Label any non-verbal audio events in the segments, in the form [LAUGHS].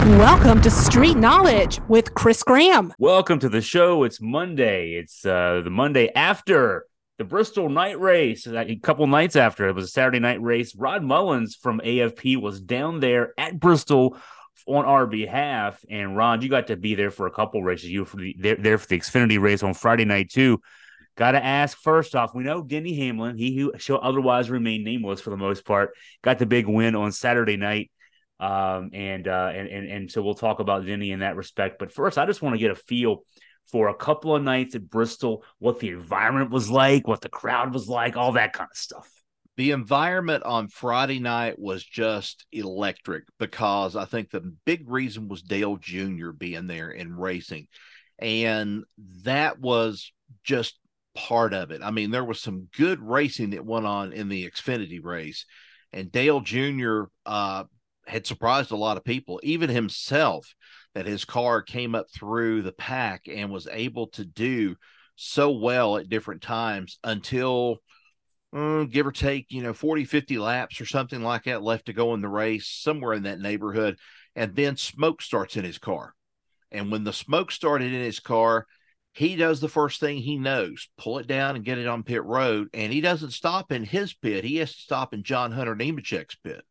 Welcome to Street Knowledge with Chris Graham. Welcome to the show. It's Monday. It's uh, the Monday after the Bristol night race. A couple nights after it was a Saturday night race. Rod Mullins from AFP was down there at Bristol on our behalf. And Rod, you got to be there for a couple races. You were the, there, there for the Xfinity race on Friday night too. Got to ask first off, we know Denny Hamlin, he who shall otherwise remain nameless for the most part, got the big win on Saturday night. Um, and, uh, and and and so we'll talk about Denny in that respect. But first, I just want to get a feel for a couple of nights at Bristol, what the environment was like, what the crowd was like, all that kind of stuff. The environment on Friday night was just electric because I think the big reason was Dale Jr. being there and racing. And that was just part of it. I mean, there was some good racing that went on in the Xfinity race, and Dale Jr. Uh, had surprised a lot of people, even himself, that his car came up through the pack and was able to do so well at different times until mm, give or take, you know, 40, 50 laps or something like that left to go in the race, somewhere in that neighborhood. And then smoke starts in his car. And when the smoke started in his car, he does the first thing he knows pull it down and get it on pit road. And he doesn't stop in his pit, he has to stop in John Hunter Nemechek's pit.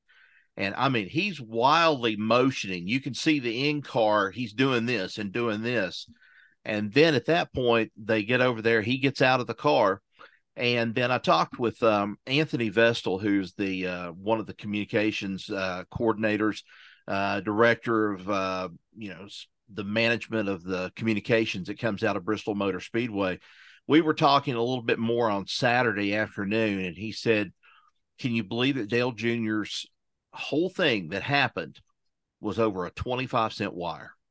And I mean, he's wildly motioning. You can see the in car, he's doing this and doing this. And then at that point, they get over there, he gets out of the car. And then I talked with um, Anthony Vestal, who's the uh, one of the communications uh, coordinators, uh, director of uh, you know the management of the communications that comes out of Bristol Motor Speedway. We were talking a little bit more on Saturday afternoon, and he said, "Can you believe that Dale Jr.'s whole thing that happened was over a 25 cent wire. [LAUGHS]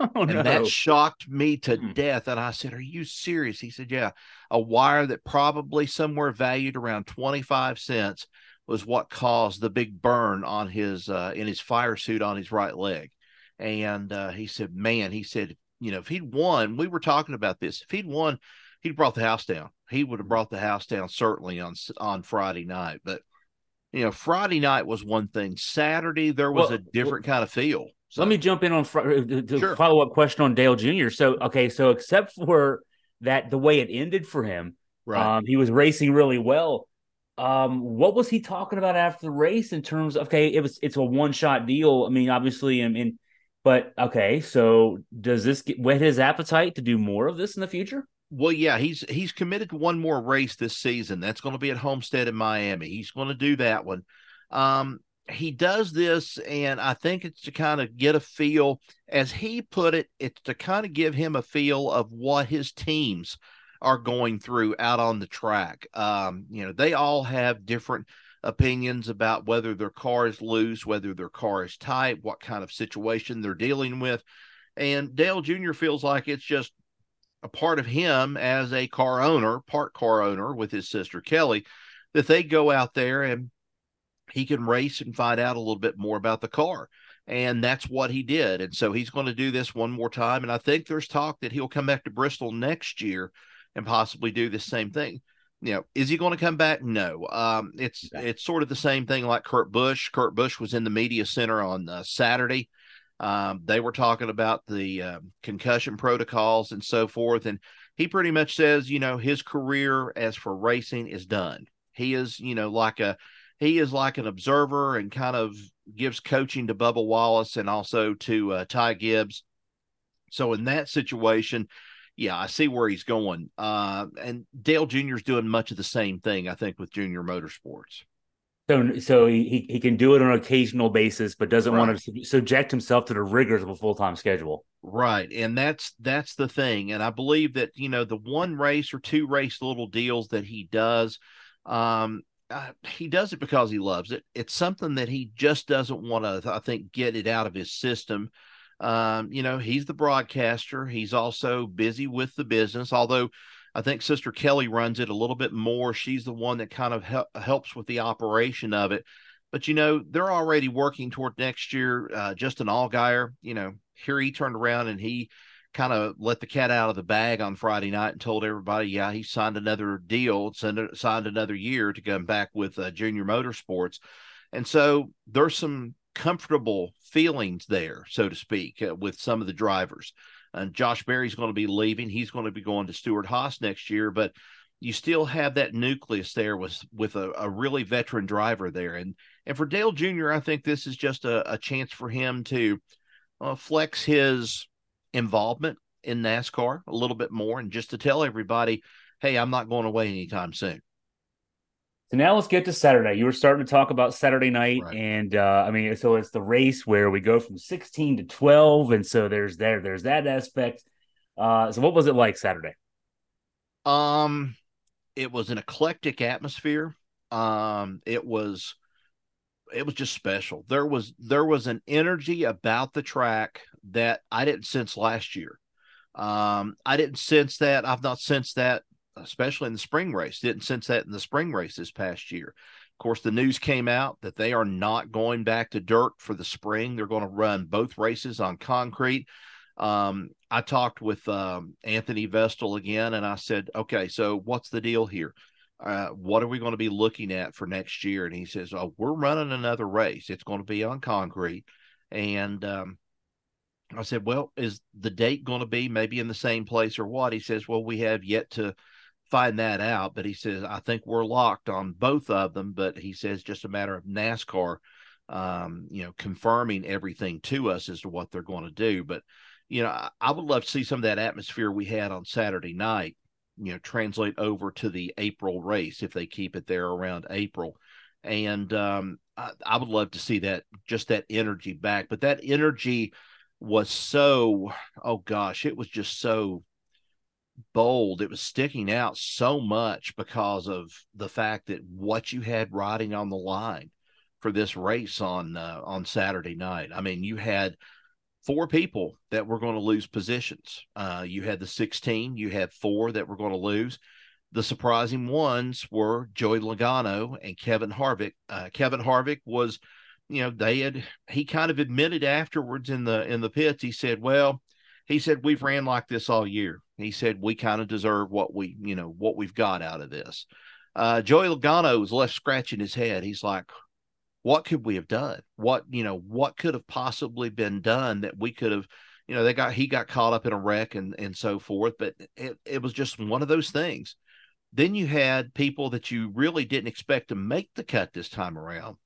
Oh, and no. that shocked me to hmm. death. And I said, Are you serious? He said, Yeah, a wire that probably somewhere valued around 25 cents was what caused the big burn on his uh, in his fire suit on his right leg. And uh, he said, Man, he said, you know, if he'd won, we were talking about this. If he'd won, he'd brought the house down. He would have hmm. brought the house down certainly on on Friday night. But you know, Friday night was one thing. Saturday there was well, a different well, kind of feel. So. Let me jump in on fr- uh, to sure. follow up question on Dale Jr. So okay, so except for that, the way it ended for him, right? Um, he was racing really well. Um, what was he talking about after the race in terms of okay, it was it's a one shot deal. I mean, obviously, I mean, but okay, so does this get, whet his appetite to do more of this in the future? Well, yeah, he's he's committed to one more race this season. That's going to be at Homestead in Miami. He's going to do that one. Um, he does this, and I think it's to kind of get a feel, as he put it, it's to kind of give him a feel of what his teams are going through out on the track. Um, you know, they all have different opinions about whether their car is loose, whether their car is tight, what kind of situation they're dealing with. And Dale Jr. feels like it's just a part of him as a car owner, part car owner with his sister Kelly, that they go out there and he can race and find out a little bit more about the car. And that's what he did. And so he's going to do this one more time. And I think there's talk that he'll come back to Bristol next year and possibly do the same thing. You know, is he going to come back? No. Um, it's it's sort of the same thing like Kurt Busch. Kurt Busch was in the media center on uh, Saturday um, they were talking about the uh, concussion protocols and so forth. And he pretty much says, you know, his career as for racing is done. He is, you know, like a he is like an observer and kind of gives coaching to Bubba Wallace and also to uh, Ty Gibbs. So in that situation, yeah, I see where he's going. Uh, and Dale Jr. is doing much of the same thing, I think, with Junior Motorsports. So, so he, he can do it on an occasional basis, but doesn't right. want to subject himself to the rigors of a full time schedule. Right, and that's that's the thing. And I believe that you know the one race or two race little deals that he does, um, uh, he does it because he loves it. It's something that he just doesn't want to, I think, get it out of his system. Um, you know, he's the broadcaster. He's also busy with the business, although I think Sister Kelly runs it a little bit more. She's the one that kind of hel- helps with the operation of it. But you know, they're already working toward next year. Uh, Justin Allgaier, you know, here he turned around and he kind of let the cat out of the bag on Friday night and told everybody, yeah, he signed another deal, signed another year to come back with uh, Junior Motorsports. And so there's some comfortable feelings there, so to speak, uh, with some of the drivers. And Josh Berry's going to be leaving. He's going to be going to Stewart-Haas next year, but you still have that nucleus there with with a, a really veteran driver there. And and for Dale Jr., I think this is just a, a chance for him to uh, flex his involvement in NASCAR a little bit more and just to tell everybody, hey, I'm not going away anytime soon. So now let's get to Saturday. You were starting to talk about Saturday night, Right. and uh, I mean, so it's the race where we go from 16 to 12, and so there's there there's that aspect. Uh, so what was it like Saturday? Um, it was an eclectic atmosphere. Um, it was it was just special. There was there was an energy about the track that I didn't sense last year. Um, I didn't sense that. I've not sensed that, especially in the spring race. Didn't sense that in the spring race this past year. Of course, the news came out that they are not going back to dirt for the spring. They're going to run both races on concrete. Um, I talked with um, Anthony Vestal again, and I said, "Okay, so what's the deal here? Uh, what are we going to be looking at for next year?" And he says, "Oh, we're running another race. It's going to be on concrete." And um, I said, "Well, is the date going to be maybe in the same place or what?" He says, "Well, we have yet to find that out, but he says I think we're locked on both of them. But he says just a matter of NASCAR, um, you know, confirming everything to us as to what they're going to do. But you know, I, I would love to see some of that atmosphere we had on Saturday night, you know, translate over to the April race if they keep it there around April. And um, I, I would love to see that just that energy back. But that energy was so, oh gosh, it was just so bold. It was sticking out so much because of the fact that what you had riding on the line for this race on uh, on Saturday night. I mean, you had four people that were going to lose positions. Uh, you had the 16, you had four that were going to lose. The surprising ones were Joey Logano and Kevin Harvick. Uh, Kevin Harvick was, you know, they had he kind of admitted afterwards in the in the pits. He said, "Well, he said we've ran like this all year. He said we kind of deserve what we, you know, what we've got out of this." Uh, Joey Logano was left scratching his head. He's like, what could we have done? What, you know, what could have possibly been done that we could have, you know, they got, he got caught up in a wreck and, and so forth, but it, it was just one of those things. Then you had people that you really didn't expect to make the cut this time around.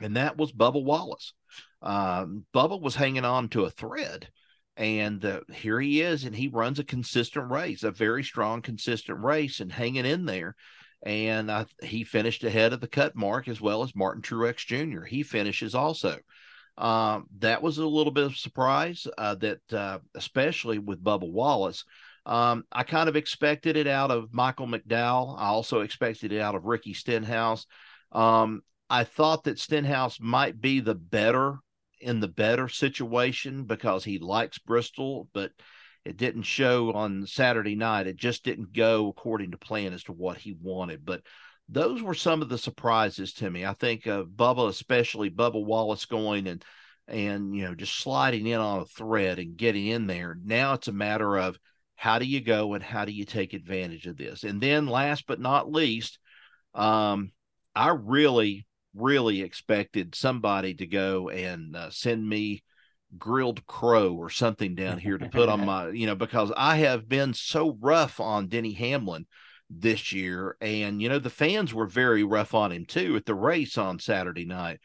And that was Bubba Wallace. Um, Bubba was hanging on to a thread and uh, here he is and he runs a consistent race, a very strong, consistent race and hanging in there and he finished ahead of the cut mark as well as Martin Truex Jr. He finishes also. Um, that was a little bit of surprise uh, that, uh, especially with Bubba Wallace. Um, I kind of expected it out of Michael McDowell. I also expected it out of Ricky Stenhouse. Um, I thought that Stenhouse might be the better in the better situation because he likes Bristol, but it didn't show on Saturday night. It just didn't go according to plan as to what he wanted. But those were some of the surprises to me. I think uh, Bubba, especially Bubba Wallace, going and and you know just sliding in on a thread and getting in there. Now it's a matter of how do you go and how do you take advantage of this. And then last but not least, um, I really really expected somebody to go and uh, send me grilled crow or something down here to put on [LAUGHS] my, you know, because I have been so rough on Denny Hamlin this year. And, you know, the fans were very rough on him too at the race on Saturday night.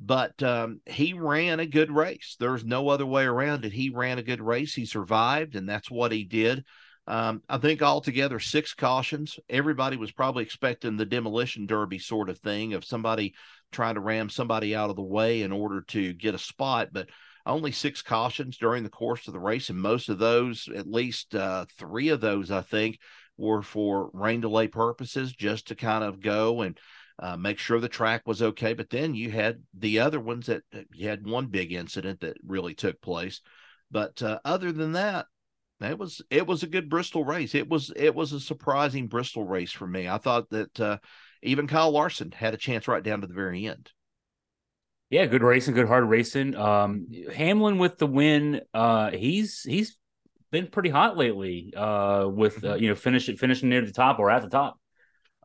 But um, he ran a good race. There's no other way around it. He ran a good race. He survived, and that's what he did. Um, I think altogether six cautions. Everybody was probably expecting the demolition derby sort of thing of somebody trying to ram somebody out of the way in order to get a spot. But only six cautions during the course of the race, and most of those, at least uh, three of those, I think, were for rain delay purposes, just to kind of go and uh, make sure the track was okay. But then you had the other ones that you had one big incident that really took place. But uh, other than that, it was it was a good Bristol race. It was it was a surprising Bristol race for me. I thought that uh, even Kyle Larson had a chance right down to the very end. Yeah, good racing, good hard racing. Um, Hamlin with the win. Uh, he's he's been pretty hot lately. Uh, with uh, you know finishing finishing near the top or at the top.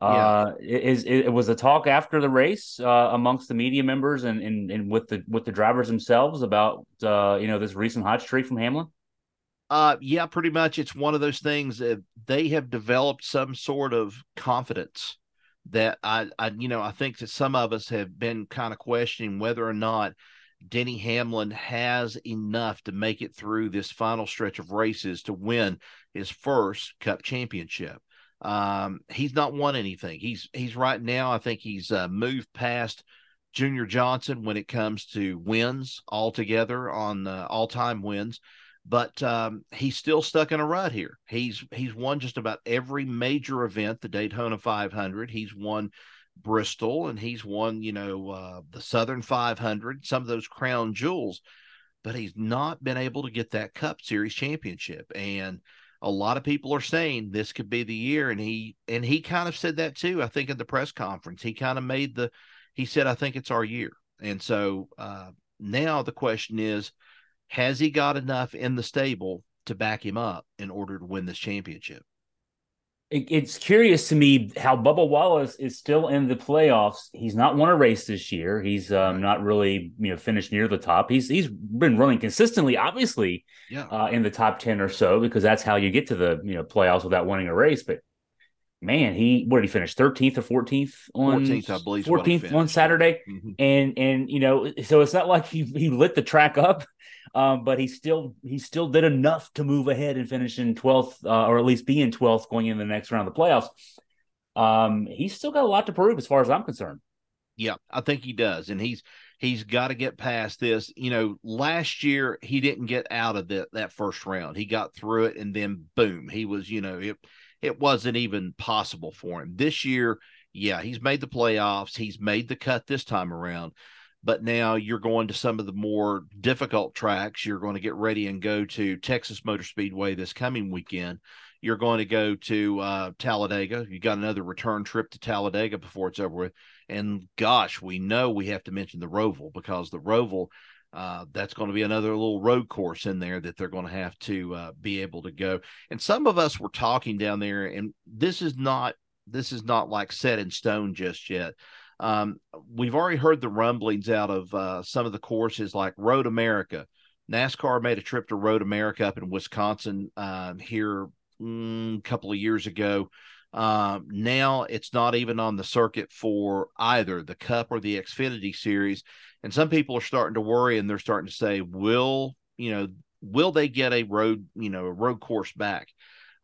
Uh, is it, was a talk after the race uh, amongst the media members and, and and with the with the drivers themselves about uh, you know this recent hot streak from Hamlin. Uh, yeah, pretty much. It's one of those things that they have developed some sort of confidence that I, I, you know, I think that some of us have been kind of questioning whether or not Denny Hamlin has enough to make it through this final stretch of races to win his first Cup championship. Um, he's not won anything. He's he's right now. I think he's uh, moved past Junior Johnson when it comes to wins altogether on uh, all time wins but um, he's still stuck in a rut here. He's he's won just about every major event, the Daytona 500. He's won Bristol, and he's won you know uh, the Southern 500, some of those crown jewels, but he's not been able to get that Cup Series championship. And a lot of people are saying this could be the year, and he and he kind of said that too. I think at the press conference, he kind of made the he said, "I think it's our year." And so uh, now the question is has he got enough in the stable to back him up in order to win this championship? It's curious to me how Bubba Wallace is still in the playoffs. He's not won a race this year. He's um, not really, you know, finished near the top. He's he's been running consistently, obviously, yeah. uh, in the top ten or so, because that's how you get to the you know playoffs without winning a race. But man, he what did he finish? Thirteenth or fourteenth on fourteenth, I believe. Fourteenth on Saturday, mm-hmm. and and you know, so it's not like he he lit the track up. Um, but he still he still did enough to move ahead and finish in 12th uh, or at least be in 12th going in the next round of the playoffs. Um, he's still got a lot to prove as far as I'm concerned. Yeah, I think he does, and he's he's got to get past this. You know, last year he didn't get out of that that first round. He got through it, and then boom, he was. You know, it it wasn't even possible for him this year. Yeah, he's made the playoffs. He's made the cut this time around but now you're going to some of the more difficult tracks. You're going to get ready and go to Texas Motor Speedway this coming weekend. You're going to go to uh, Talladega. You got another return trip to Talladega before it's over with. And gosh, we know we have to mention the Roval because the Roval, uh, that's going to be another little road course in there that they're going to have to uh, be able to go. And some of us were talking down there, and this is not this is not like set in stone just yet. Um, we've already heard the rumblings out of uh, some of the courses like Road America. NASCAR made a trip to Road America up in Wisconsin um, here mm, a couple of years ago. Um, now it's not even on the circuit for either the Cup or the Xfinity Series, and some people are starting to worry, and they're starting to say, "Will you know? Will they get a road, you know, a road course back?"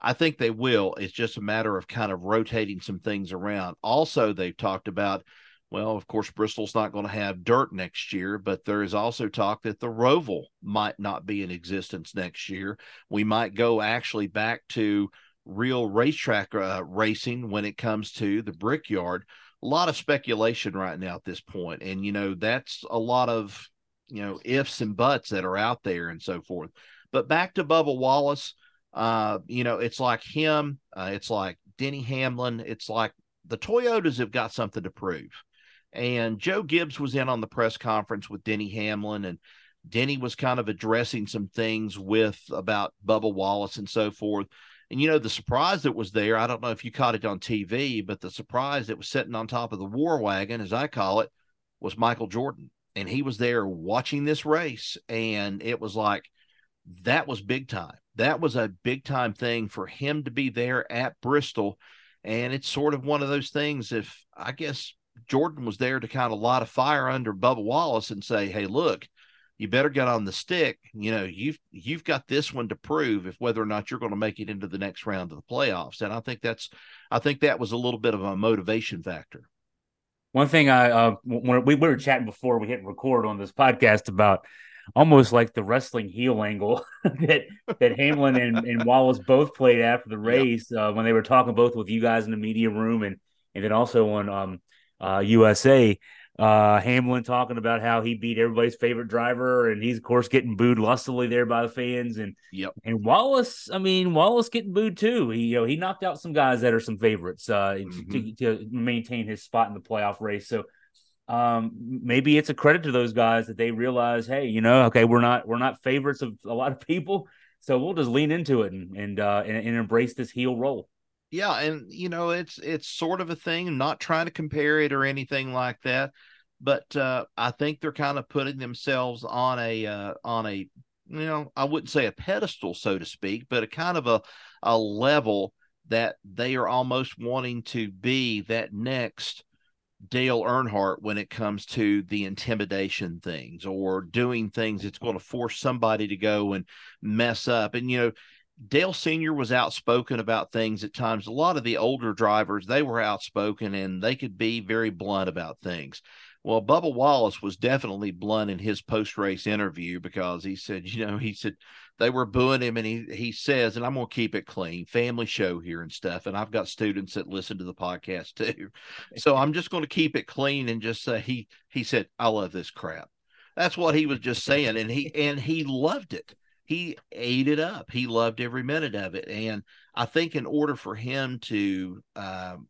I think they will. It's just a matter of kind of rotating some things around. Also, they've talked about well, of course, Bristol's not going to have dirt next year, but there is also talk that the Roval might not be in existence next year. We might go actually back to real racetrack uh, racing when it comes to the Brickyard. A lot of speculation right now at this point, and you know that's a lot of you know ifs and buts that are out there and so forth. But back to Bubba Wallace, uh, you know, it's like him, uh, it's like Denny Hamlin, it's like the Toyotas have got something to prove and Joe Gibbs was in on the press conference with Denny Hamlin, and Denny was kind of addressing some things with about Bubba Wallace and so forth. And you know, the surprise that was there, I don't know if you caught it on TV, but the surprise that was sitting on top of the war wagon, as I call it, was Michael Jordan. And he was there watching this race. And it was like, that was big time. That was a big time thing for him to be there at Bristol. And it's sort of one of those things, if I guess Jordan was there to kind of light a fire under Bubba Wallace and say, "Hey, look, you better get on the stick. You know, you've you've got this one to prove if whether or not you're going to make it into the next round of the playoffs." And I think that's, I think that was a little bit of a motivation factor. One thing I uh, when we, we were chatting before we hit record on this podcast about almost like the wrestling heel angle [LAUGHS] that that Hamlin and, and Wallace both played after the race uh, when they were talking both with you guys in the media room and and then also on um uh, USA. Uh, Hamlin talking about how he beat everybody's favorite driver, and he's of course getting booed lustily there by the fans. And yep. and Wallace, I mean Wallace getting booed too. He you know he knocked out some guys that are some favorites uh, mm-hmm. to, to maintain his spot in the playoff race. So um, maybe it's a credit to those guys that they realize, hey, you know, okay, we're not we're not favorites of a lot of people, so we'll just lean into it and and uh, and, and embrace this heel role. Yeah, and you know it's it's sort of a thing. I'm not trying to compare it or anything like that, but uh, I think they're kind of putting themselves on a uh, on a you know I wouldn't say a pedestal so to speak, but a kind of a a level that they are almost wanting to be that next Dale Earnhardt when it comes to the intimidation things or doing things that's going to force somebody to go and mess up. And, you know, Dale Sr. was outspoken about things at times. A lot of the older drivers, they were outspoken and they could be very blunt about things. Well, Bubba Wallace was definitely blunt in his post race interview because he said, you know, he said they were booing him and he he says, and I'm gonna keep it clean, family show here and stuff. And I've got students that listen to the podcast [LAUGHS] too. So I'm just gonna keep it clean and just say he he said, I love this crap. That's what he was just [LAUGHS] saying. And he and he loved it. He ate it up. He loved every minute of it. And I think in order for him to um,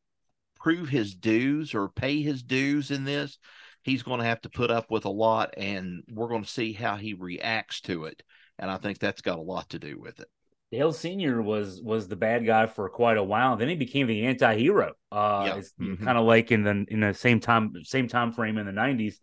prove his dues or pay his dues in this, he's going to have to put up with a lot, and we're going to see how he reacts to it. And I think that's got a lot to do with it. Dale Senior was was the bad guy for quite a while. Then he became the anti-hero. Uh, yeah. Mm-hmm. kind of like in the in the same time same time frame in the '90s.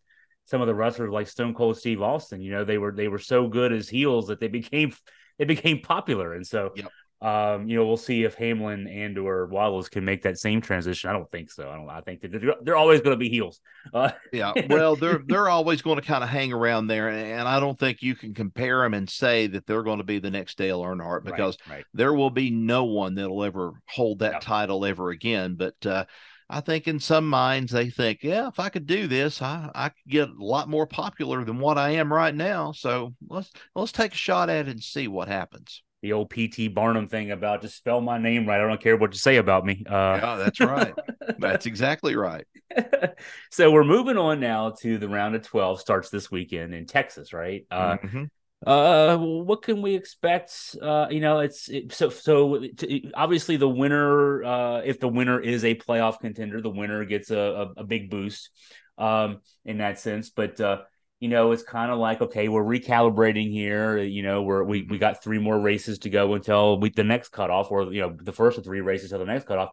Some of the wrestlers like Stone Cold Steve Austin, you know, they were they were so good as heels that they became [LAUGHS] they became popular. And so yep. Um, you know, we'll see if Hamlin and or Wallace can make that same transition. I don't think so. I don't. I think that they're, they're always going to be heels. Uh, yeah, [LAUGHS] well, they're they're always going to kind of hang around there, and I don't think you can compare them and say that they're going to be the next Dale Earnhardt because right, right. there will be no one that'll ever hold that yeah. title ever again. But uh, I think in some minds they think, yeah, if I could do this, I I could get a lot more popular than what I am right now. So let's let's take a shot at it and see what happens the old PT Barnum thing about just spell my name right. I don't care what you say about me. Uh, yeah, that's right. [LAUGHS] that's exactly right. [LAUGHS] so we're moving on now to the round of 12 starts this weekend in Texas, right? Uh, mm-hmm. Uh, what can we expect? Uh, you know, it's it, so so. To, obviously, the winner, uh, if the winner is a playoff contender, the winner gets a, a, a big boost, um, in that sense. But uh, you know, it's kind of like, okay, we're recalibrating here. You know, we're we we got three more races to go until we, the next cutoff, or you know, the first of three races till the next cutoff.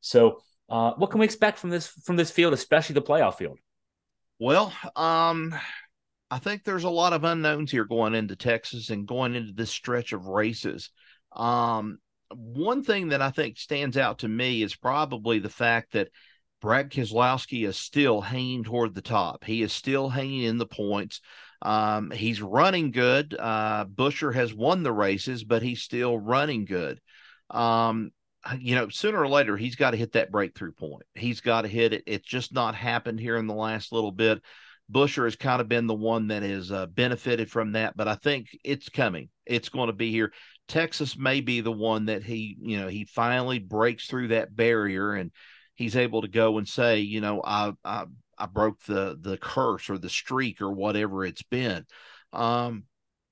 So, uh, what can we expect from this from this field, especially the playoff field? Well, um, I think there's a lot of unknowns here going into Texas and going into this stretch of races. Um, one thing that I think stands out to me is probably the fact that Brad Keselowski is still hanging toward the top. He is still hanging in the points. Um, he's running good. Uh, Buescher has won the races, but he's still running good. Um, you know, sooner or later, he's got to hit that breakthrough point. He's got to hit it. It's just not happened here in the last little bit. Buescher has kind of been the one that has uh, benefited from that, but I think it's coming. It's going to be here. Texas may be the one that he, you know, he finally breaks through that barrier and he's able to go and say, you know, I I, I broke the the curse or the streak or whatever it's been. Um,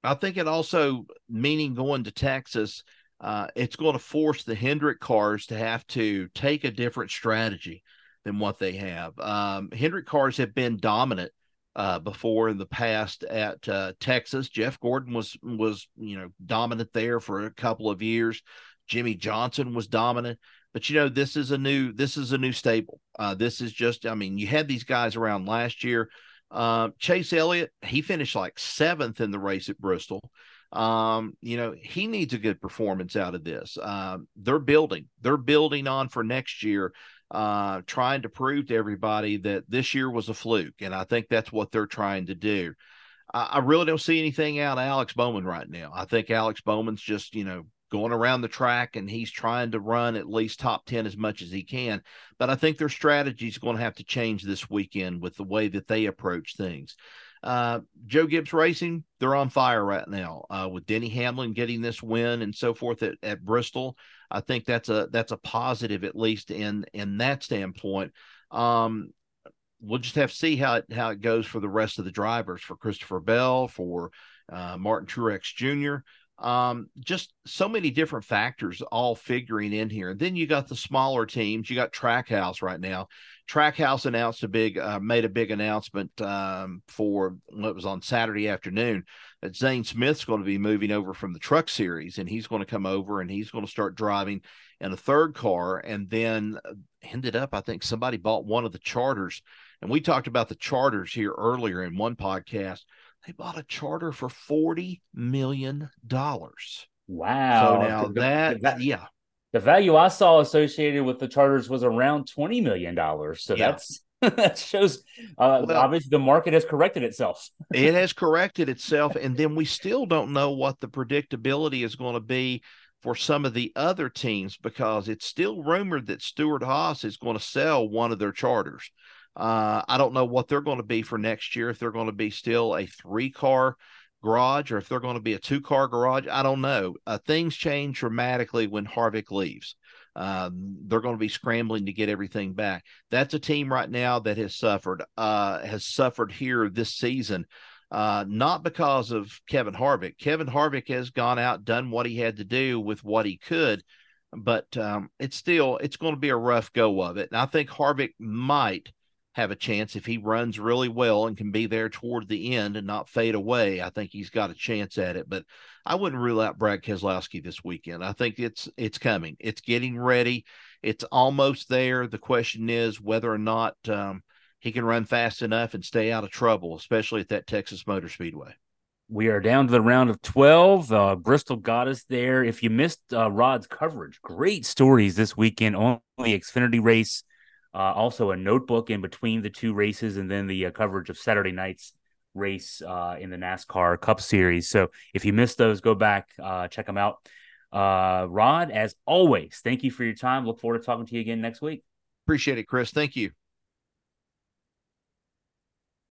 I think it also meaning going to Texas, uh, it's going to force the Hendrick cars to have to take a different strategy than what they have. Um, Hendrick cars have been dominant uh, before in the past at uh, Texas. Jeff Gordon was was you know dominant there for a couple of years. Jimmie Johnson was dominant. But you know, this is a new this is a new stable. Uh, this is just, I mean, you had these guys around last year. Uh, Chase Elliott, he finished like seventh in the race at Bristol. Um, you know, he needs a good performance out of this. Uh, they're building, they're building on for next year, uh, trying to prove to everybody that this year was a fluke. And I think that's what they're trying to do. I, I really don't see anything out of Alex Bowman right now. I think Alex Bowman's just, you know, going around the track and he's trying to run at least top 10 as much as he can. But I think their strategy is going to have to change this weekend with the way that they approach things. Uh, Joe Gibbs Racing, they're on fire right now uh, with Denny Hamlin getting this win and so forth at, at Bristol. I think that's a that's a positive at least in in that standpoint. Um, we'll just have to see how it how it goes for the rest of the drivers for Christopher Bell for uh, Martin Truex Jr. Um, just so many different factors all figuring in here. And then you got the smaller teams. You got Trackhouse right now. Trackhouse announced a big, uh, made a big announcement um, for what was on Saturday afternoon that Zane Smith's going to be moving over from the Truck Series, and he's going to come over and he's going to start driving in a third car. And then uh, ended up, I think somebody bought one of the charters, and we talked about the charters here earlier in one podcast they bought a charter for $40 million. Wow. So now the, that, the, yeah. The value I saw associated with the charters was around $20 million. So yeah. that's [LAUGHS] that shows uh, well, obviously the market has corrected itself. [LAUGHS] it has corrected itself. And then we still don't know what the predictability is going to be for some of the other teams because it's still rumored that Stewart-Haas is going to sell one of their charters. Uh, I don't know what they're going to be for next year. If they're going to be still a three car garage or if they're going to be a two car garage, I don't know. Uh, things change dramatically when Harvick leaves. Um, they're going to be scrambling to get everything back. That's a team right now that has suffered, uh, has suffered here this season. Uh, not because of Kevin Harvick. Kevin Harvick has gone out, done what he had to do with what he could, but um, it's still it's going to be a rough go of it. And I think Harvick might have a chance if he runs really well and can be there toward the end and not fade away. I think he's got a chance at it, but I wouldn't rule out Brad Keselowski this weekend. I think it's it's coming. It's getting ready. It's almost there. The question is whether or not um, he can run fast enough and stay out of trouble, especially at that Texas Motor Speedway. We are down to the round of 12. Uh, Bristol got us there. If you missed uh, Rod's coverage, great stories this weekend on the Xfinity race uh, also, a notebook in between the two races, and then the uh, coverage of Saturday night's race uh, in the NASCAR Cup Series. So, if you missed those, go back, uh, check them out. Uh, Rod, as always, thank you for your time. Look forward to talking to you again next week. Appreciate it, Chris. Thank you.